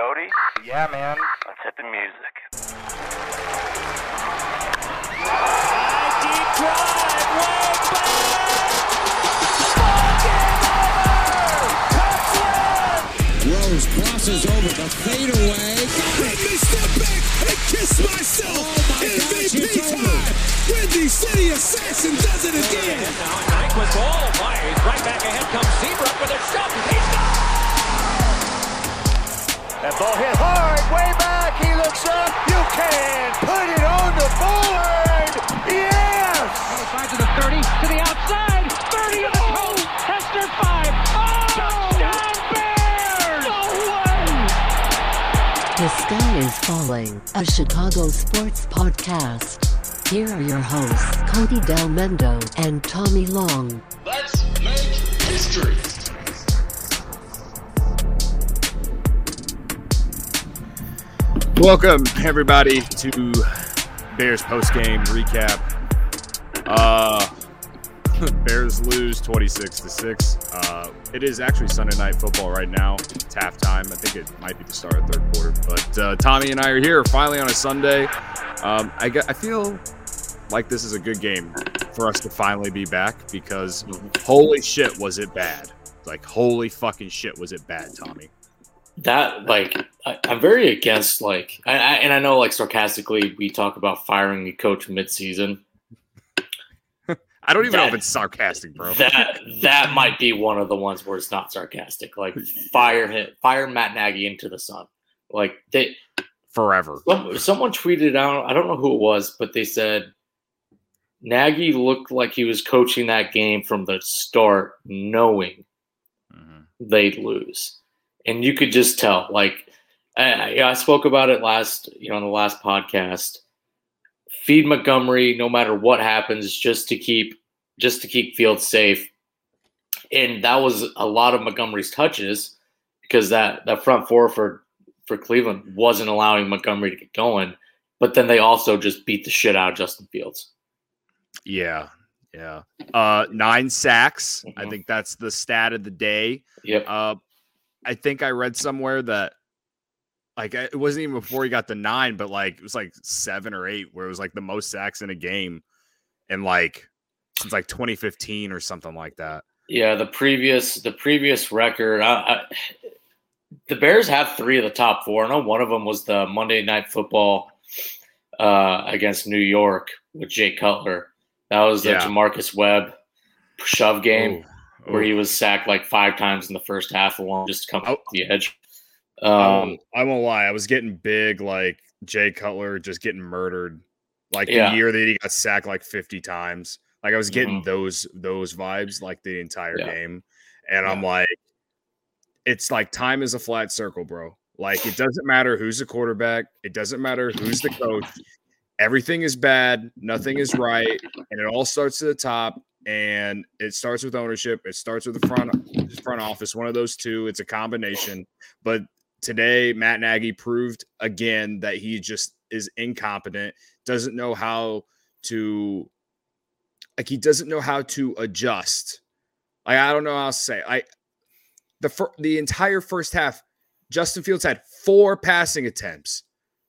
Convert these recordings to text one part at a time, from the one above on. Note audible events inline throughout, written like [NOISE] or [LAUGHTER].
Cody? Yeah, man. Let's hit the music. Deep drive, way Rose crosses over the fadeaway. Let me step back and kiss myself. Oh my gosh, MVP That ball hit hard, way back. He looks up. You can put it on the board. Yes. Outside to the 30, to the outside, 30 of the coast, Hester 5. Oh, touchdown Bears! No way! The Sky is Falling, a Chicago sports podcast. Here are your hosts, Cody Del Mendo and Tommy Long. Welcome everybody to Bears post game recap. Uh, [LAUGHS] Bears lose twenty six to six. Uh, it is actually Sunday night football right now. It's halftime. I think it might be the start of third quarter. But uh, Tommy and I are here finally on a Sunday. Um, I I feel like this is a good game for us to finally be back because holy shit was it bad. Like holy fucking shit was it bad, Tommy. that like I, I'm very against like I, I, and I know like sarcastically we talk about firing a coach midseason. [LAUGHS] I don't even know if it's sarcastic, bro. That that might be one of the ones where it's not sarcastic. Like fire him, fire Matt Nagy into the sun. Like they Forever. some, someone tweeted out, I don't know who it was, but they said Nagy looked like he was coaching that game from the start, knowing Mhm. they'd lose, and you could just tell. Like I, I I spoke about it last, you know, on the last podcast. Feed Montgomery, no matter what happens, just to keep just to keep Fields safe, and that was a lot of Montgomery's touches because that that front four for for Cleveland wasn't allowing Montgomery to get going. But then they also just beat the shit out of Justin Fields. Yeah, yeah. Uh, nine sacks. I Mhm. think that's the stat of the day. Yep. Uh, I think I read somewhere that like it wasn't even before he got the nine, but like it was like seven or eight, where it was like the most sacks in a game, and like since like 2015 or something like that. Yeah, the previous the previous record. I, I, the Bears have three of the top four. I know one of them was the Monday Night Football uh, against New York with Jay Cutler. That was the Yeah. J'Marcus Webb shove game Ooh, where he was sacked like five times in the first half alone just to come Oh. off the edge. I Um, won't- I won't lie. I was getting big, like Jay Cutler just getting murdered, like Yeah. the year that he got sacked like fifty times. Like I was getting Mhm. those those vibes like the entire Yeah. game, and I'm like, it's like time is a flat circle, bro. Like it doesn't matter who's the quarterback, it doesn't matter who's the coach. Everything is bad, nothing is right, and it all starts at the top. And it starts with ownership. It starts with the front front office. One of those two. It's a combination. But today Matt Nagy proved again that he just is incompetent, doesn't know how to like he doesn't know how to adjust. Like I don't know how to say. I the fir- the entire first half Justin Fields had four passing attempts.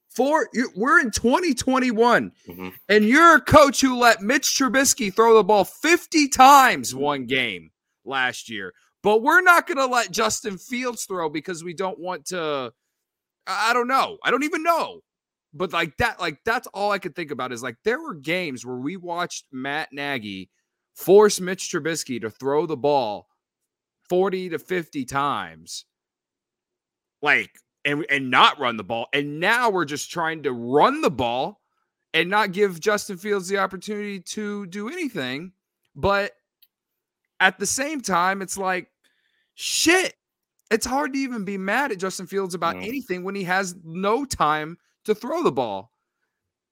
Four you, we're in 2021 Mhm. and you're a coach who let Mitch Trubisky throw the ball 50 times one game last year. But we're not going to let Justin Fields throw because we don't want to. I don't know. I don't even know. But like that, like that's all I could think about is like there were games where we watched Matt Nagy force Mitch Trubisky to throw the ball 40 to 50 times. Like, and and not run the ball. And now we're just trying to run the ball and not give Justin Fields the opportunity to do anything. But at the same time, it's like, shit. It's hard to even be mad at Justin Fields about Mm. anything when he has no time to throw the ball.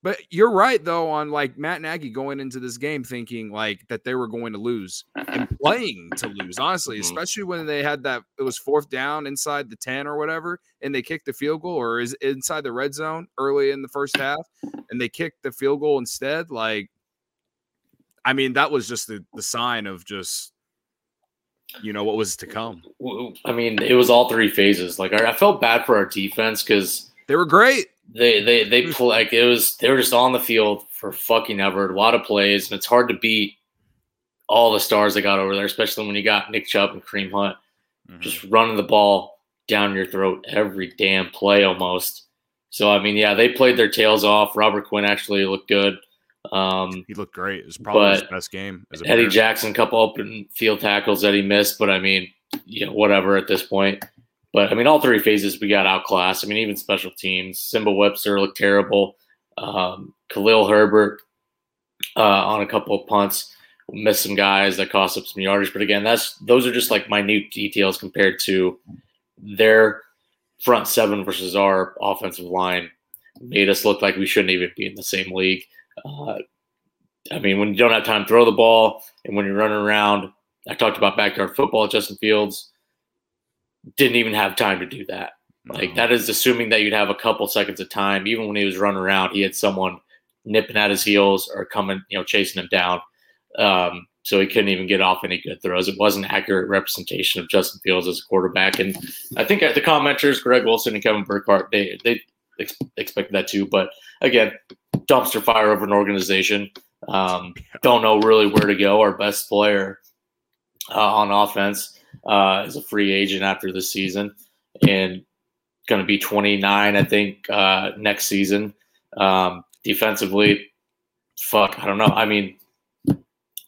But you're right though on like Matt Nagy going into this game thinking like that they were going to lose and [LAUGHS] playing to lose, honestly, Mhm. especially when they had that it was fourth down inside the 10 or whatever, and they kicked the field goal or is inside the red zone early in the first half, and they kicked the field goal instead. Like, I mean, that was just the, the sign of just you know what was to come. I mean, it was all three phases. Like I, I felt bad for our defense because They were great. they they they play like it was they were just on the field for fucking ever. A lot of plays, and it's hard to beat all the stars they got over there, especially when you got Nick Chubb and Kareem Hunt mm-hmm. just running the ball down your throat every damn play almost. So I mean, yeah, they played their tails off. Robert Quinn actually looked good. Um, He looked great. It was probably his best game. As a Eddie Bear. Jackson, couple open field tackles that he missed, but I mean, you know, whatever at this point. But I mean, all three phases we got outclassed. I mean, even special teams. Nsimba Webster looked terrible. Um, Khalil Herbert uh, on a couple of punts missed some guys that cost up some yardage. But again, that's those are just like minute details compared to their front seven versus our offensive line. Made us look like we shouldn't even be in the same league. Uh, I mean, when you don't have time to throw the ball and when you're running around, I talked about backyard football. Justin Fields didn't even have time to do that. Like that is assuming that you'd have a couple seconds of time. Even when he was running around, he had someone nipping at his heels or coming, you know, chasing him down. Um, so he couldn't even get off any good throws. It wasn't an accurate representation of Justin Fields as a quarterback. And I think the commenters, Greg Olsen and Kevin Burkhardt, they they ex- expected that too. But again, dumpster fire of an organization. Um, [LAUGHS] don't know really where to go. Our best player uh, on offense uh, is a free agent after this season and going to be 29, I think, uh, next season. Um, defensively, fuck, I don't know. I mean,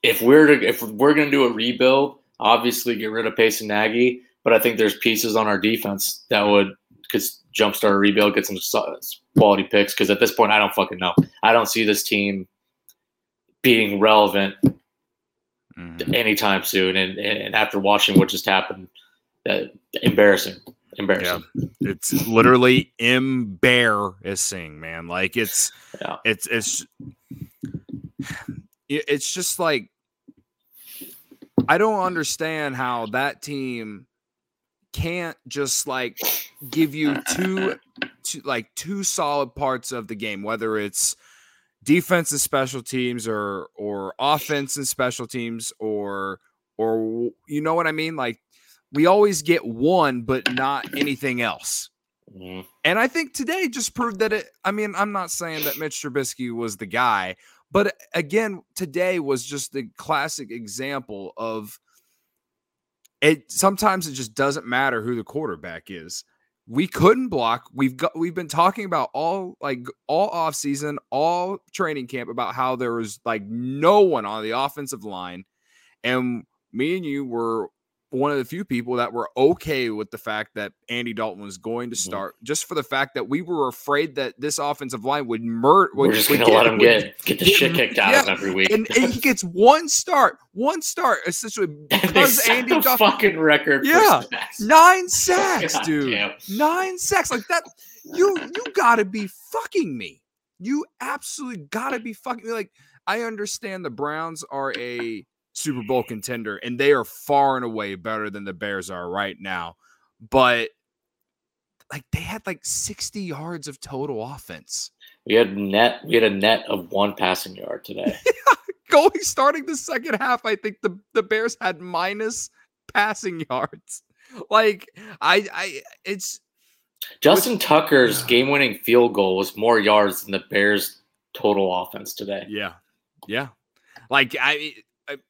if we're to, if we're going to do a rebuild, obviously get rid of Pace and Nagy, but I think there's pieces on our defense that would could jumpstart a rebuild, get some quality picks. Because at this point, I don't fucking know. I don't see this team being relevant Mhm. anytime soon. And, and after watching what just happened, uh, embarrassing, embarrassing. It's literally embarrassing, man. Like it's Yeah. it's it's [SIGHS] it's just like I don't understand how that team can't just like give you two, two like two solid parts of the game, whether it's defense and special teams or or offense and special teams or or you know what I mean? Like we always get one, but not anything else. Mhm. And I think today just proved that it. I mean, I'm not saying that Mitch Trubisky was the guy, but again, today was just the classic example of it. Sometimes it just doesn't matter who the quarterback is. We couldn't block. We've got. We've been talking about all like all off season, all training camp about how there was like no one on the offensive line, and me and you were one of the few people that were okay with the fact that Andy Dalton was going to Mhm. start, just for the fact that we were afraid that this offensive line would murder. We're just gonna let him get get the shit kicked out of him every week. And, and he gets one start, one start, essentially [LAUGHS] because Andy the Dalton fucking record. Yeah. sacks. nine sacks, dude, damn. nine sacks like that. You you gotta be fucking me. You absolutely gotta be fucking me. Like I understand the Browns are a Super Bowl contender and they are far and away better than the Bears are right now, but like they had like 60 yards of total offense. We had net. We had a net of one passing yard today. [LAUGHS] Going starting the second half, I think the, the Bears had minus passing yards. Like I I it's Justin Tucker's game-winning field goal was more yards than the Bears' total offense today. Yeah, yeah. Like I,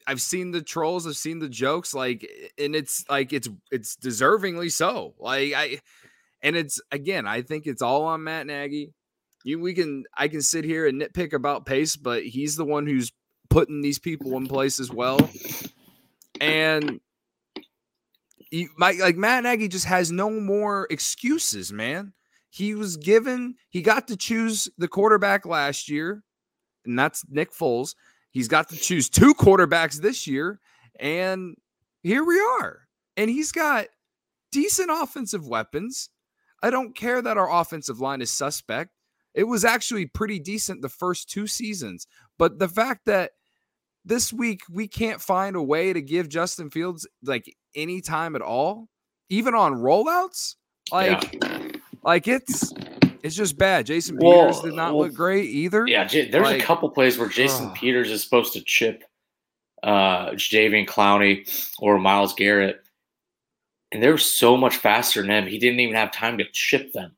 I've seen the trolls, I've seen the jokes, like, and it's like it's it's deservingly so. Like I, and it's again, I think it's all on Matt Nagy. You, we can, I can sit here and nitpick about pace, but he's the one who's putting these people in place as well. And you, my, like Matt Nagy just has no more excuses, man. He was given, he got to choose the quarterback last year, and that's Nick Foles. He's got to choose two quarterbacks this year, and here we are. And he's got decent offensive weapons. I don't care that our offensive line is suspect. It was actually pretty decent the first two seasons, but the fact that this week we can't find a way to give Justin Fields like any time at all, even on rollouts, like like it's it's just bad. Jason Well, Peters did not well, look great either. Yeah, J- there's Like, a couple plays where Jason ugh. Peters is supposed to chip uh, Jadeveon Clowney or Myles Garrett, and they were so much faster than him. He didn't even have time to chip them.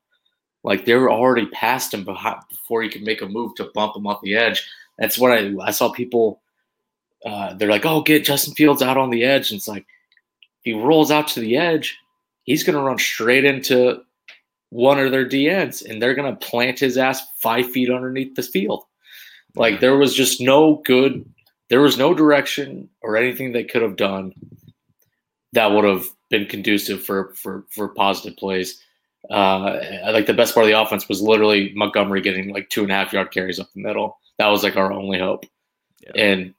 Like they were already past him before he could make a move to bump him off the edge. That's what I I saw people. Uh, they're like, "Oh, get Justin Fields out on the edge." And it's like, he rolls out to the edge, he's going to run straight into one of their DNs, and they're going to plant his ass five feet underneath the field. Like there was just no good, there was no direction or anything they could have done that would have been conducive for for for positive plays. Uh, like the best part of the offense was literally Montgomery getting like two and a half yard carries up the middle. That was like our only hope. Yeah. And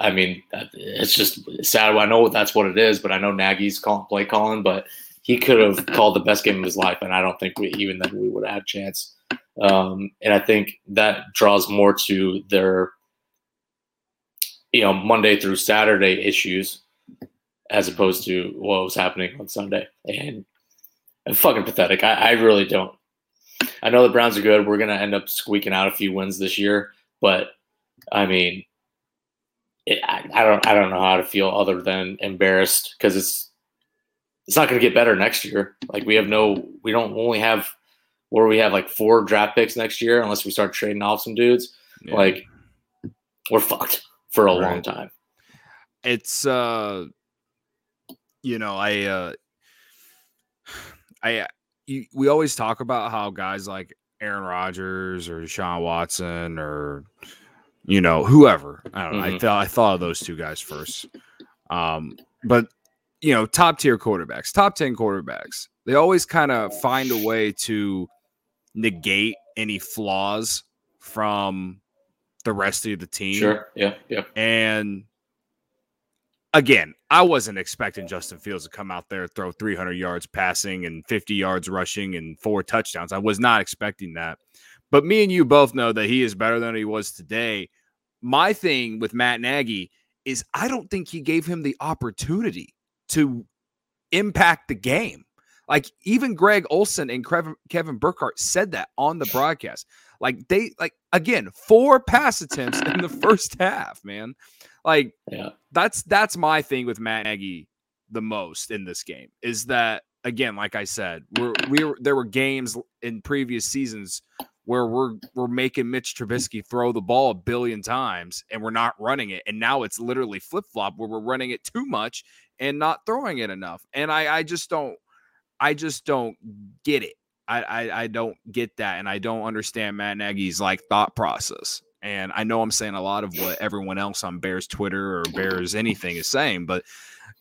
I mean, it's just sad. I know that's what it is, but I know Nagy's calling play calling, but he could have called the best game of his life, and I don't think we even then we would have had a chance. Um, and I think that draws more to their, you know, Monday through Saturday issues as opposed to what was happening on Sunday. And, and fucking pathetic. I, I really don't. I know the Browns are good. We're gonna end up squeaking out a few wins this year, but I mean, it, I, I don't I don't know how to feel other than embarrassed because it's it's not going to get better next year. Like we have no, we don't only have where we have like four draft picks next year unless we start trading off some dudes. Yeah. Like we're fucked for a right. long time. It's uh, you know, I uh, I you, we always talk about how guys like Aaron Rodgers or Sean Watson or you know whoever I don't know. Mm-hmm. I thought I thought of those two guys first. Um, but you know, top tier quarterbacks, top 10 quarterbacks, they always kind of find a way to negate any flaws from the rest of the team. Sure. Yeah. Yeah. And again, I wasn't expecting Justin Fields to come out there, throw 300 yards passing and 50 yards rushing and four touchdowns. I was not expecting that. But me and you both know that he is better than he was today. My thing with Matt Nagy is I don't think he gave him the opportunity to impact the game. Like even Greg Olsen and Kevin Burkhardt said that on the broadcast. Like they like again four pass attempts in the first [LAUGHS] half, man. Like yeah. that's that's my thing with Matt Nagy the most in this game is that again, like I said, we're we were there were games in previous seasons where we're we're making Mitch Trubisky throw the ball a billion times and we're not running it, and now it's literally flip flop where we're running it too much and not throwing it enough. And I, I just don't, I just don't get it. I, I, I don't get that, and I don't understand Matt Nagy's like thought process. And I know I'm saying a lot of what everyone else on Bears Twitter or Bears anything is saying, but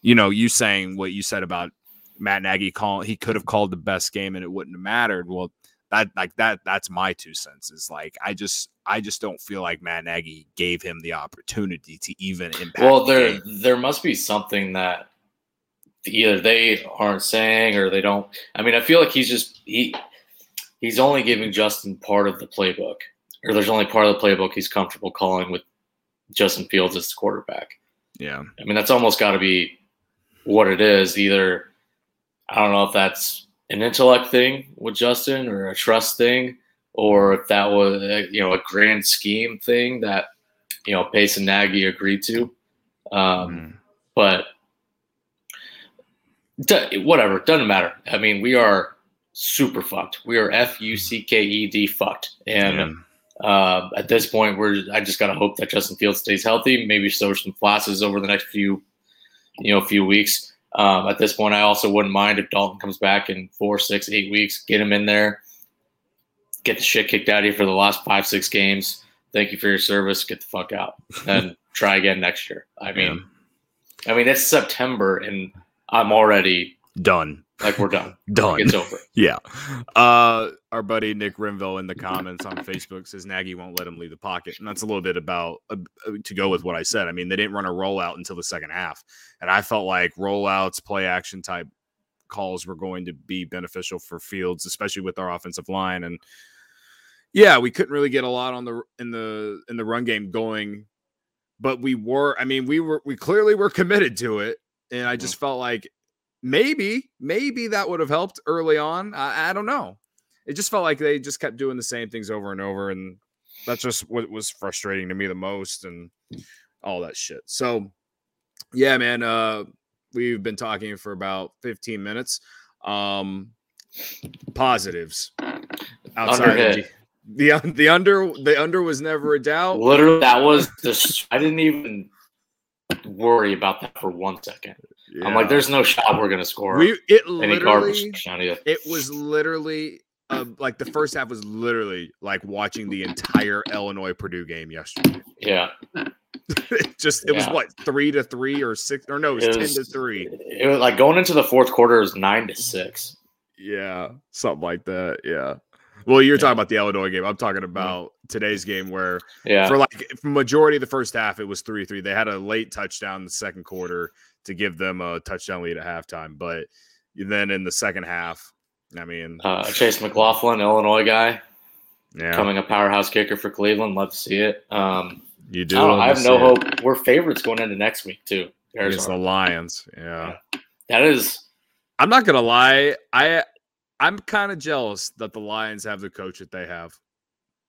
you know, you saying what you said about Matt Nagy calling, he could have called the best game and it wouldn't have mattered. Well, that like that that's my two cents. Is like I just I just don't feel like Matt Nagy gave him the opportunity to even impact. Well, there the there must be something that either they aren't saying or they don't. I mean, I feel like he's just he he's only giving Justin part of the playbook, or there's only part of the playbook he's comfortable calling with Justin Fields as the quarterback. Yeah, I mean that's almost got to be what it is. Either I don't know if that's an intellect thing with Justin or a trust thing or if that was you know a grand scheme thing that you know Pace and Nagy agreed to. Um, mm. But whatever, doesn't matter. I mean, we are super fucked. We are f u c k e d fucked, and uh, at this point, we're I just gotta hope that Justin Fields stays healthy. Maybe show some flashes over the next few you know few weeks. Um, at this point, I also wouldn't mind if Dalton comes back in four, six, eight weeks. Get him in there get the shit kicked out of you for the last five, six games. Thank you for your service. Get the fuck out [LAUGHS] and try again next year. I mean, yeah. I mean, it's September and I'm already done. Like we're done. done. [LAUGHS] Like it's over. [LAUGHS] yeah. Uh, our buddy Nick Rinville in the comments on Facebook says Nagy won't let him leave the pocket, and that's a little bit about uh, to go with what I said. I mean, they didn't run a rollout until the second half, and I felt like rollouts, play action type calls were going to be beneficial for Fields, especially with our offensive line and yeah, we couldn't really get a lot on the in the in the run game going, but we were. I mean, we were we clearly were committed to it, and I just felt like maybe maybe that would have helped early on. I, I don't know. It just felt like they just kept doing the same things over and over, and that's just what was frustrating to me the most. And all that shit. So, yeah, man. Uh, we've been talking for about 15 minutes. Um, positives outside of the, the under the under was never a doubt. Literally, that was the. I didn't even worry about that for one second. I'm like, there's no shot we're gonna score we it any garbage literally it was literally uh, like the first half was literally like watching the entire Illinois Purdue game yesterday. Yeah, [LAUGHS] it just it was Yeah. what three to three or six or no, it was It ten to three. it was like going into the fourth quarter is nine to six. Yeah, something like that. Yeah. Well, you're Yeah. talking about the Illinois game. I'm talking about today's game where Yeah, for like majority of the first half it was 3-3. They had a late touchdown in the second quarter to give them a touchdown lead at halftime, but then in the second half, I mean, uh, Chase McLaughlin, Illinois guy, yeah, coming a powerhouse kicker for Cleveland. Love to see it. Um, you I, do. love I have no it hope. We're favorites going into next week too. Against the. Lions. Yeah. That is I'm not gonna lie. I I'm kind of jealous that the Lions have the coach that they have.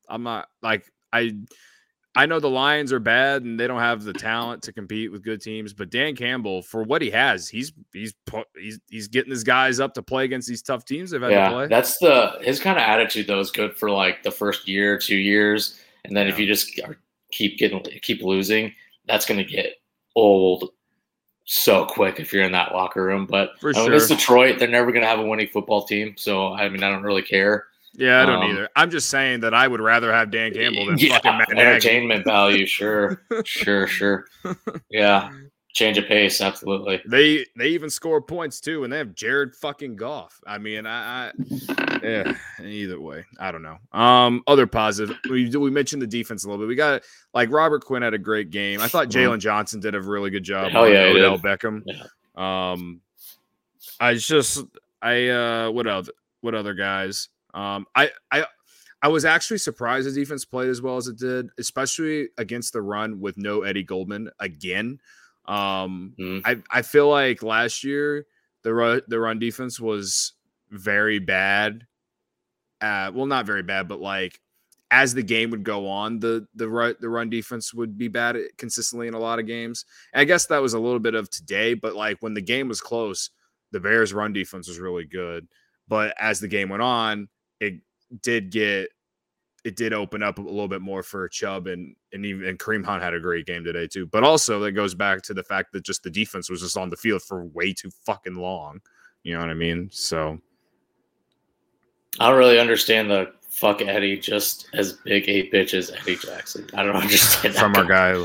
I'm not like I I know the Lions are bad and they don't have the talent to compete with good teams, but Dan Campbell, for what he has, he's he's he's he's getting his guys up to play against these tough teams they've had to yeah. play. That's the his kind of attitude though is good for like the first year, two years, and then if you just keep getting keep losing, that's going to get old so quick if you're in that locker room. But For I mean, it's. Detroit; they're never going to have a winning football team. So I mean, I don't really care. Yeah, I don't um, either. I'm just saying that I would rather have Dan Campbell than fucking Matt Nagy. entertainment value, sure, sure, [LAUGHS] sure. Yeah, change of pace, absolutely. They they even score points too, and they have Jared fucking Goff. I mean, I, I yeah. Either way, I don't know. Um, other positive. We we mentioned the defense a little bit. We got like Robert Quinn had a great game. I thought Jaylon Johnson did a really good job. Hell on yeah, he Odell did. Beckham. Yeah. Um, I just I uh what other what other guys? Um, I I. I was actually surprised the defense played as well as it did, especially against the run with no Eddie Goldman again. Um, Mhm. I I feel like last year the run the run defense was very bad. Uh, well, not very bad, but like as the game would go on, the the run the run defense would be bad consistently in a lot of games. And I guess that was a little bit of today, but like when the game was close, the Bears' run defense was really good. But as the game went on, it did get it did open up a little bit more for Chubb and and even and Kareem Hunt had a great game today too. But also that goes back to the fact that just the defense was just on the field for way too fucking long. You know what I mean? So I don't really understand the fuck Eddie just as big a bitch as Eddie Jackson. I don't [LAUGHS] understand that from our guy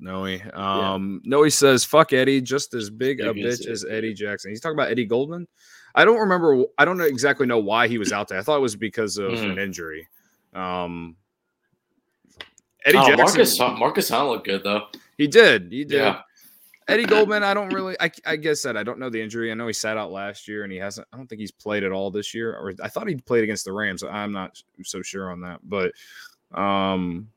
Noe. Um Noe says fuck Eddie, just as big a bitch as Eddie. Jackson. He's talking about Eddie Goldman. I don't remember I don't know exactly know why he was out there. I thought it was because of Mhm. an injury. Um Eddie Oh, Jackson Marcus Marcus Hunt looked good though. he did. He did. Yeah, Eddie Goldman, I don't really. I, I guess that I don't know the injury. I know he sat out last year, and he hasn't. I don't think he's played at all this year. Or I thought he played against the Rams. I'm not so sure on that, but um,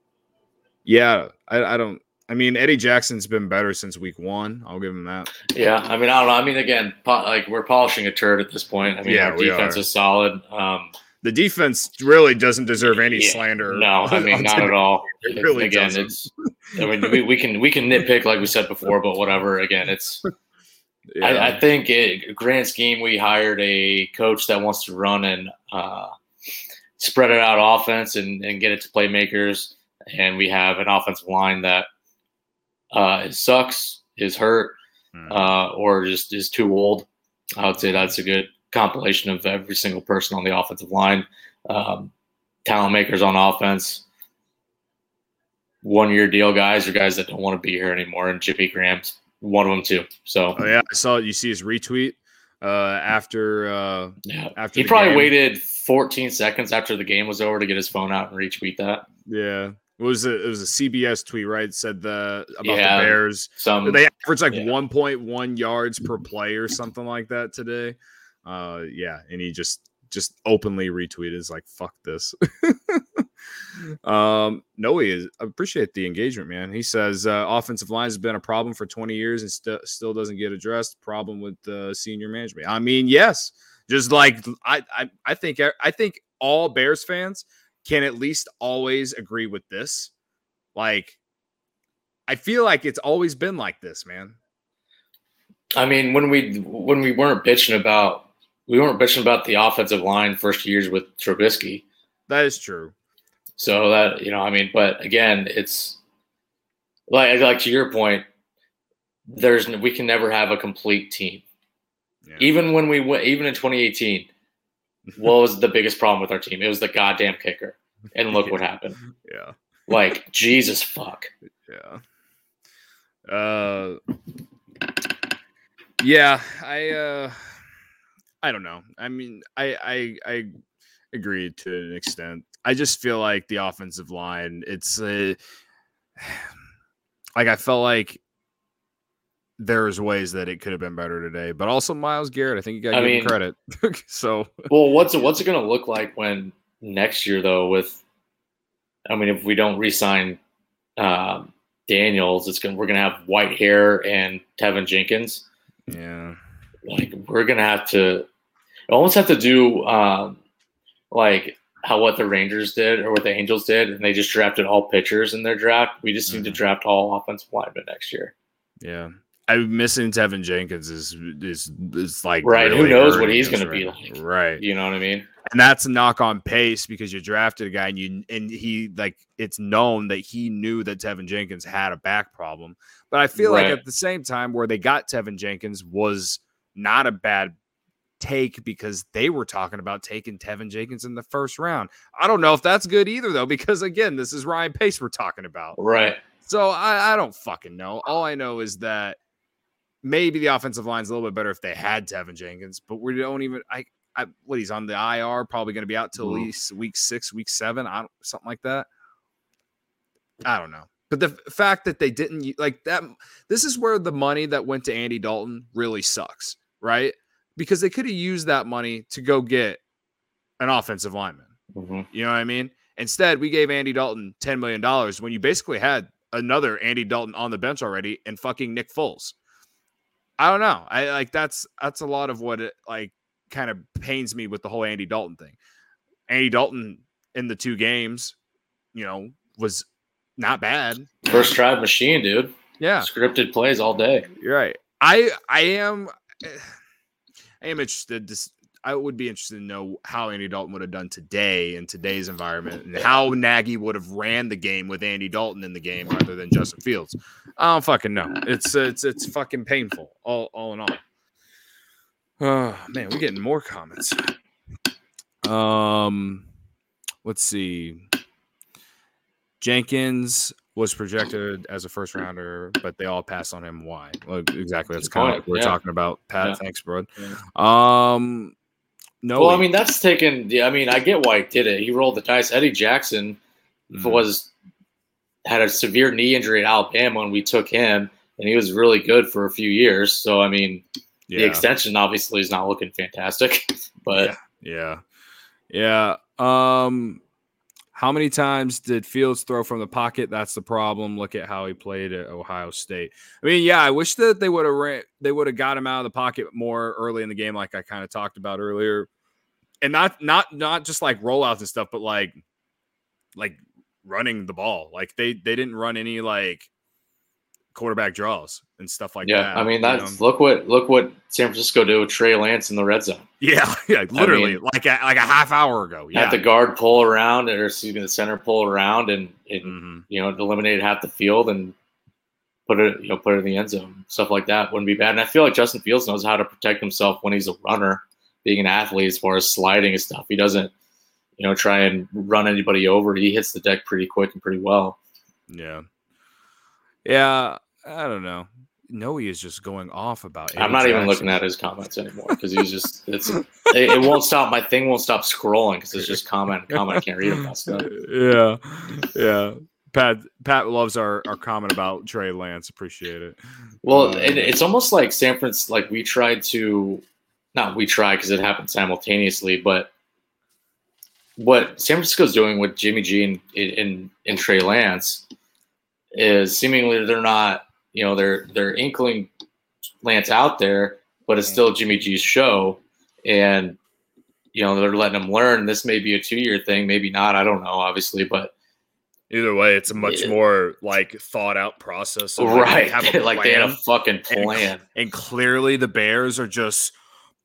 yeah, I, I don't. I mean, Eddie Jackson's been better since week one. I'll give him that. yeah. I mean, I don't know. I mean, again, po- like we're polishing a turd at this point. I mean, Yeah, our defense is solid. Um, The defense really doesn't deserve any yeah, slander. No, I [LAUGHS] mean, not at all. It really again, doesn't. it's. I mean, we, we can we can nitpick like we said before, but whatever. Again, it's. Yeah. I, I think it, grand scheme we hired a coach that wants to run and uh, spread it out offense and, and get it to playmakers, and we have an offensive line that uh, it sucks, is hurt, Hmm. uh, or just is too old. I would say that's a good compilation of every single person on the offensive line. Um, talent makers on offense, one year deal guys or guys that don't want to be here anymore. And Jimmy Graham's one of them too. So oh yeah, I saw. You see his retweet uh, after. Uh, yeah, After he probably game. waited 14 seconds after the game was over to get his phone out and retweet that. yeah, it was a it was a CBS tweet, right? Said the about Yeah. the Bears. Some they average like yeah. 1.1 yards per play or something like that today. Uh, yeah, and he just just openly retweeted is like fuck this. [LAUGHS] um, no, he is. I appreciate the engagement, man. He says uh, offensive line has been a problem for 20 years and st- still doesn't get addressed. Problem with uh, senior management. I mean, yes, just like I, I, I think I think all Bears fans can at least always agree with this. Like, I feel like it's always been like this, man. I mean, when we when we weren't bitching about we weren't bitching about the offensive line first years with Trubisky. That is true. So that you know, I mean, but again, it's like like to your point. There's we can never have a complete team. Yeah. Even when we went, even in 2018, what [LAUGHS] was the biggest problem with our team? It was the goddamn kicker. And look what happened. [LAUGHS] Yeah. Like Jesus fuck. Yeah. Uh Yeah, I uh I don't know. I mean, I I I agree to an extent. I just feel like the offensive line, it's uh, [SIGHS] like I felt like there's ways that it could have been better today, but also Myles Garrett, I think you got to give him credit. [LAUGHS] so Well, what's it what's it gonna look like when next year though with I mean if we don't re-sign um, Daniels, it's gonna we're gonna have Whitehair and Teven Jenkins. yeah. like we're gonna have to almost have to do um like how what the Rangers did or what the Angels did, and they just drafted all pitchers in their draft. We just need to Mhm. draft all offensive linemen next year. Yeah. I'm missing Teven Jenkins is is is like Right, who knows what he's us gonna be like. Right. You know what I mean? and that's a knock on pace because you drafted a guy and you and he like it's known that he knew that Teven Jenkins had a back problem. But I feel like at the same time where they got Teven Jenkins was not a bad take because they were talking about taking Teven Jenkins in the first round. I don't know if that's good either though because again, this is Ryan Pace we're talking about. Right. So I, I don't fucking know. All I know is that maybe the offensive line's a little bit better if they had Teven Jenkins, but we don't even. I, I what he's on the IR, probably going to be out till at Mhm. least week six, week seven. I don't something like that. I don't know. But the fact that they didn't like that, this is where the money that went to Andy Dalton really sucks, right? Because they could have used that money to go get an offensive lineman. Mhm. You know what I mean? Instead, we gave Andy Dalton $10 million when you basically had another Andy Dalton on the bench already and fucking Nick Foles. I don't know. I like that's that's a lot of what it like kind of pains me with the whole Andy Dalton thing. Andy Dalton in the two games, you know, was not bad. First drive machine, dude. Yeah. Scripted plays all day. You're right. I I am [SIGHS] I am interested to I would be interested to know how Andy Dalton would have done today in today's environment and how Nagy would have ran the game with Andy Dalton in the game rather than Justin Fields. I don't fucking know. It's it's it's fucking painful all all in all. [SIGHS] Oh man, we're getting more comments. Um let's see. Jenkins was projected as a first rounder, but they all passed on him. Why? Well, exactly. That's kind of like we're Yeah. talking about. Pat, Yeah. thanks, bro. Yeah. Um, no. Well, I mean, that's taken. Yeah, I mean, I get why he did it. He rolled the dice. Eddie Jackson Mhm. was had a severe knee injury at Alabama, and we took him, and he was really good for a few years. So, I mean, the extension obviously is not looking fantastic, [LAUGHS] but yeah, yeah. Um, how many times did Fields throw from the pocket? That's the problem. Look at how he played at Ohio State. I mean, yeah, I wish that they would have ran, they would have got him out of the pocket more early in the game, like I kind of talked about earlier, and not not not just like rollouts and stuff, but like like running the ball. Like they they didn't run any like quarterback draws and stuff like yeah, that. Yeah, I mean, you know? that's look what look what San Francisco did with Trey Lance in the red zone. yeah, [LAUGHS] yeah, literally mean- like a, like a half hour ago. Yeah, Had the guard pull around, or excuse me, the center pull around, and it, Mhm. you know eliminated half the field and put it you know put it in the end zone. Stuff like that wouldn't be bad. And I feel like Justin Fields knows how to protect himself when he's a runner, being an athlete as far as sliding and stuff. He doesn't you know try and run anybody over. He hits the deck pretty quick and pretty well. Yeah. Yeah. I don't know. Noe is just going off about. I'm Eddie not even looking at his comments anymore because he's just it's it, it won't stop. My thing won't stop scrolling because it's just comment comment. I can't read stuff. Yeah. Yeah. Pat Pat loves our, our comment about Trey Lance. Appreciate it. Well, um, it, it's almost like San Francisco. Like we tried to, not we tried because it happened simultaneously, but what San Francisco's doing with Jimmy G and and, and Trey Lance is seemingly they're not, you know, they're they're inkling Lance out there, but it's still Jimmy G's show, and you know they're letting him learn. This may be a two year thing, maybe not. I don't know, obviously, but Either way, it's a much Yeah. more like thought out process. of, like, they right. have a [LAUGHS] like they had a fucking and- plan. and clearly the Bears are just,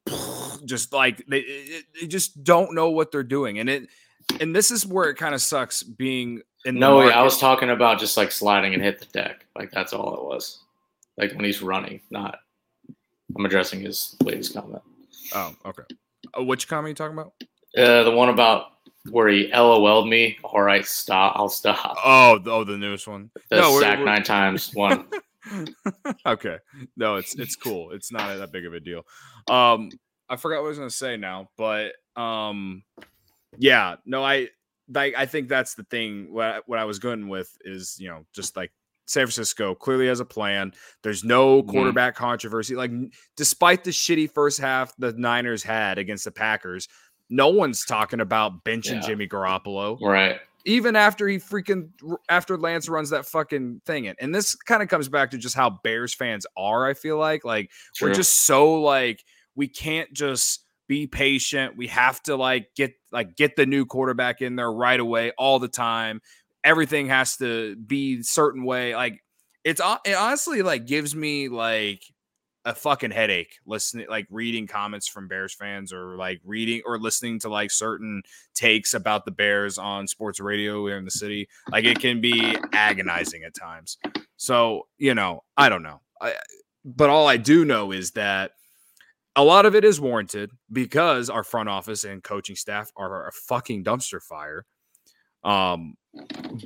[SNIFFS] just like they, they just don't know what they're doing, and it, and this is where it kind of sucks being No, I was talking about just like sliding and hit the deck. Like that's all it was. Like when he's running, not. I'm addressing his latest comment. Oh, okay. Uh, which comment are you talking about? Uh, the one about where he LOL'd me. All right, stop. I'll stop. Oh, the- oh, the newest one. The no, we're- sack nine times one. [LAUGHS] okay. No, it's it's cool. It's not that big of a deal. Um, I forgot what I was gonna say now, but um, yeah, no, I like I think that's the thing. What I, what I was going with is you know just like San Francisco clearly has a plan. There's no Mhm. quarterback controversy. Like despite the shitty first half the Niners had against the Packers, no one's talking about benching Yeah. Jimmy Garoppolo right. even after he freaking after Lance runs that fucking thing in. And this kind of comes back to just how Bears fans are, I feel like. Like we're just so like we can't just be patient. We have to like get like get the new quarterback in there right away all the time. Everything has to be certain way. Like it's it honestly like gives me like a fucking headache listening like reading comments from Bears fans or like reading or listening to like certain takes about the Bears on sports radio here in the city. Like it can be agonizing at times. So, you know, I don't know. I, but all I do know is that a lot of it is warranted because our front office and coaching staff are a fucking dumpster fire. Um,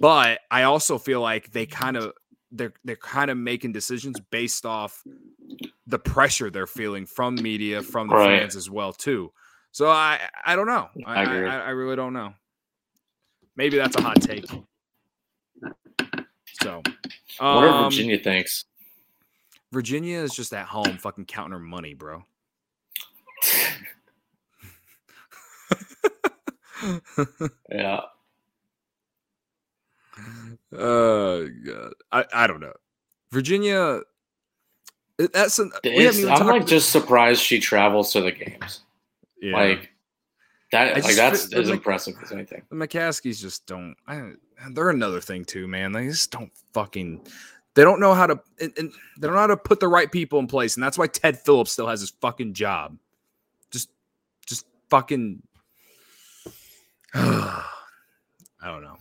but I also feel like they kind of they're they're kind of making decisions based off the pressure they're feeling from media, from the Right. fans as well too. So I I don't know. I, I I. I, really don't know. Maybe that's a hot take. So, um, what Virginia thinks. Virginia is just at home, fucking counting her money, bro. Yeah. Oh god, I I don't know. Virginia, that's an, we It's, haven't even I'm like just surprised she travels to the games. yeah. Like that. I Like that's as impressive as anything. the McCaskeys just don't. I, they're another thing too, man. They just don't fucking. They don't know how to. And, and they don't know how to put the right people in place, and that's why Ted Phillips still has his fucking job. Just, just fucking. [SIGHS] I don't know.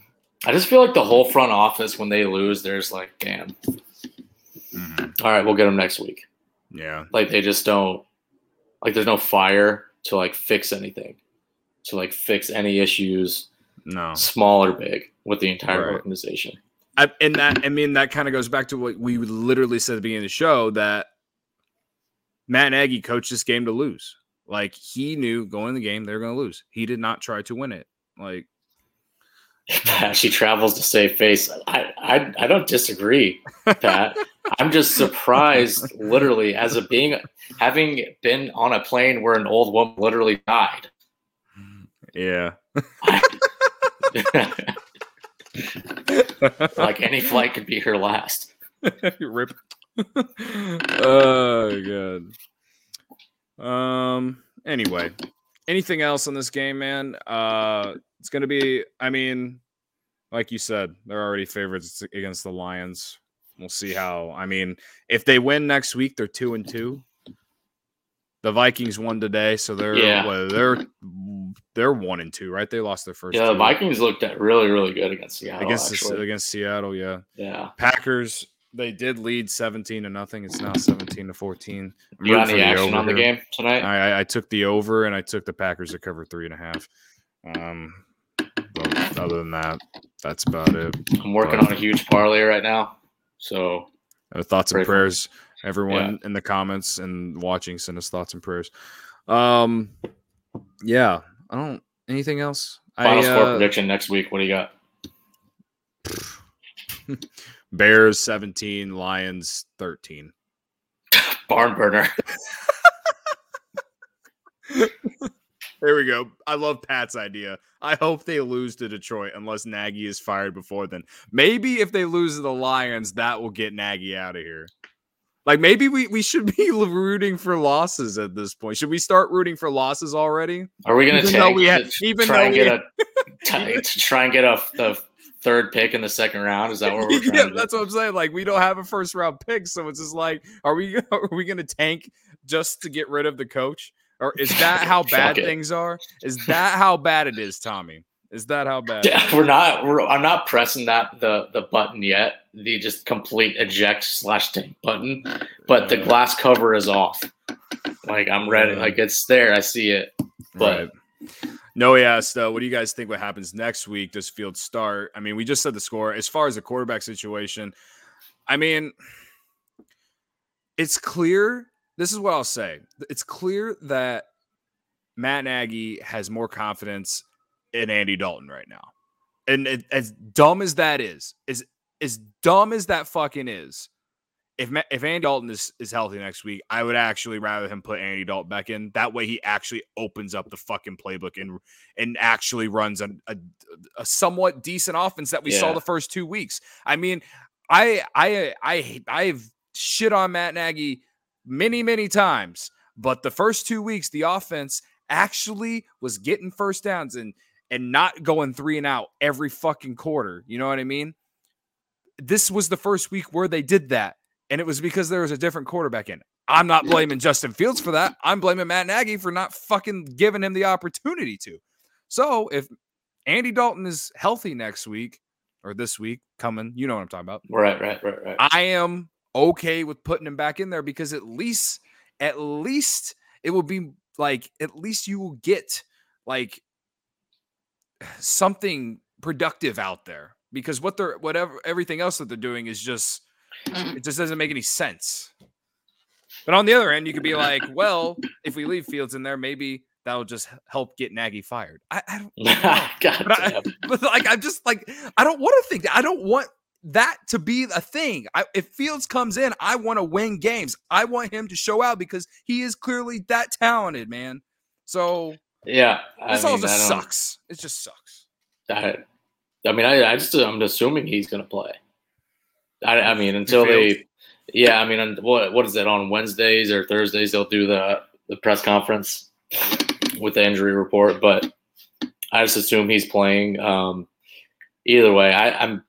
I just feel like the whole front office when they lose, there's like, damn. Mm-hmm. All right, we'll get them next week. Yeah, Like they just don't. Like there's no fire to like fix anything, to like fix any issues, no. small or big, with the entire Right. organization. I, and that I mean that kind of goes back to what we literally said at the beginning of the show that Matt Nagy coached this game to lose. Like he knew going in the game they were going to lose. He did not try to win it. Like [LAUGHS] she travels to save face. I, I, I don't disagree, Pat. [LAUGHS] I'm just surprised, literally, as a being having been on a plane where an old woman literally died. yeah, [LAUGHS] like any flight could be her last. rip. oh god. Um. Anyway, anything else on this game, man? Uh, it's gonna be. I mean, like you said, they're already favorites against the Lions. We'll see how. I mean, if they win next week, they're two and two. The Vikings won today, so they're Yeah. what, they're they're one and two, right? They lost their first. Yeah, the Vikings looked at really, really good against Seattle. against the, against Seattle. Yeah, yeah. Packers. They did lead seventeen to nothing. It's now seventeen to fourteen. I'm You got any action on the here. game tonight? I, I- I took the over and I took the Packers to cover three and a half. Um, but other than that, that's about it. I'm working on a huge parlay right now. So Uh, thoughts and Pray for me. prayers, everyone in the comments and watching, send us thoughts and prayers. Um, yeah, I don't. Anything else? final I, score uh, prediction next week. What do you got? [LAUGHS] Bears seventeen, Lions thirteen. [LAUGHS] Barn burner. [LAUGHS] There we go. I love Pat's idea. I hope they lose to Detroit unless Nagy is fired before then. Maybe if they lose to the Lions, that will get Nagy out of here. Like maybe we, we should be [LAUGHS] rooting for losses at this point. Should we start rooting for losses already? Are we going to take we had- even try and we get a to, to try and get a the third pick in the second round? Is that what we're [LAUGHS] trying yeah, that's what I'm saying. Like we don't have a first round pick, so it's just like, are we [LAUGHS] are we gonna tank just to get rid of the coach? Or is [LAUGHS] that how bad things are? Is that how bad it is, Tommy? Is that how bad? Yeah, we're not. We're, I'm not pressing that the the button yet. The just complete eject slash tank button, but the glass cover is off. Like I'm ready. Like it's there. I see it. But Right. No, he asked, uh, what do you guys think what happens next week? Does Field start? I mean, we just said the score. As far as the quarterback situation, I mean, it's clear. This is what I'll say. It's clear that Matt Nagy has more confidence in Andy Dalton right now. And it, as dumb as that is, as as dumb as that fucking is, if if Andy Dalton is, is healthy next week, I would actually rather him put Andy Dalton back in. That way, he actually opens up the fucking playbook and and actually runs a, a, a somewhat decent offense that we saw the first two weeks. I mean, I I I I've shit on Matt Nagy many many times, but the first two weeks, the offense actually was getting first downs and and not going three and out every fucking quarter. You know what I mean? This was the first week where they did that, and it was because there was a different quarterback in. I'm not blaming Justin Fields for that. I'm blaming Matt Nagy for not fucking giving him the opportunity to. So if Andy Dalton is healthy next week or this week coming, you know what I'm talking about. right, right, right, right. I am okay with putting him back in there because at least, at least it will be like, at least you will get like something productive out there because what they're, whatever, everything else that they're doing is just, it just doesn't make any sense. But on the other end, you could be like, well, if we leave Fields in there, maybe that'll just help get Nagy fired. I, I don't, God [LAUGHS] but, I, [LAUGHS] but like I'm just like I don't want to think that. I don't want that to be a thing. I, if Fields comes in, I want to win games. I want him to show out because he is clearly that talented, man. So Yeah, I this all just sucks. It just sucks. I, I mean, I, I just I'm assuming he's gonna play. I, I mean, until they, yeah, I mean, on- what what is it on Wednesdays or Thursdays? They'll do the the press conference with the injury report, but I just assume he's playing. Um, either way, I, I'm.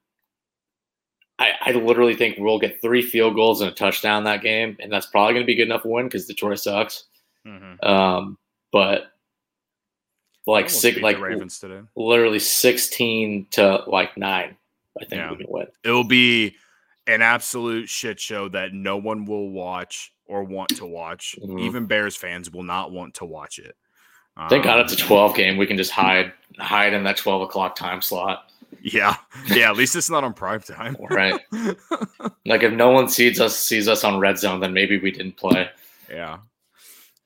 I, I literally think we'll get three field goals and a touchdown that game, and that's probably going to be good enough to win because Detroit sucks. Um, but like six, like Ravens today. literally 16 to like nine. I think Yeah. we can win. It'll be an absolute shit show that no one will watch or want to watch. Mhm. Even Bears fans will not want to watch it. Thank God Um, it's a 12 game. We can just hide hide in that 12 o'clock time slot. Yeah, yeah. At least it's not on prime time, [LAUGHS] Right. Like if no one sees us sees us on red zone, then maybe we didn't play. Yeah.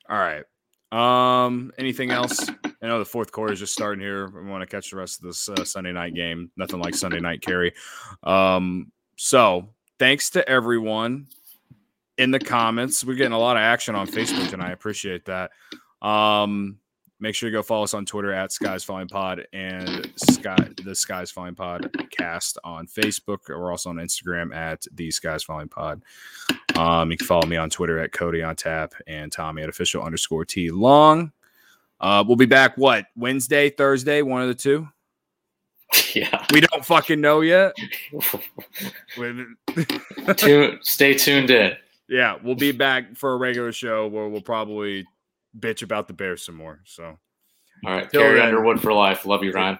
All right. Um. Anything else? I know the fourth quarter is just starting here. We want to catch the rest of this uh, Sunday night game. Nothing like Sunday night Carrie. Um. So thanks to everyone in the comments. We're getting a lot of action on Facebook, and I appreciate that. Um. Make sure you go follow us on Twitter at Sky Is Falling Pod and Sky the Sky Is Falling Podcast on Facebook. We're also on Instagram at the Sky Is Falling Pod. Um, you can follow me on Twitter at Cody on tap and Tommy at official underscore T long. Uh, we'll be back what Wednesday, Thursday, one of the two. [LAUGHS] yeah. We don't fucking know yet. [LAUGHS] [LAUGHS] Tune, stay tuned in. yeah, we'll be back for a regular show where we'll probably bitch about the Bears some more. So All right. Till Carrie then. Underwood for life. Love you, Ryan.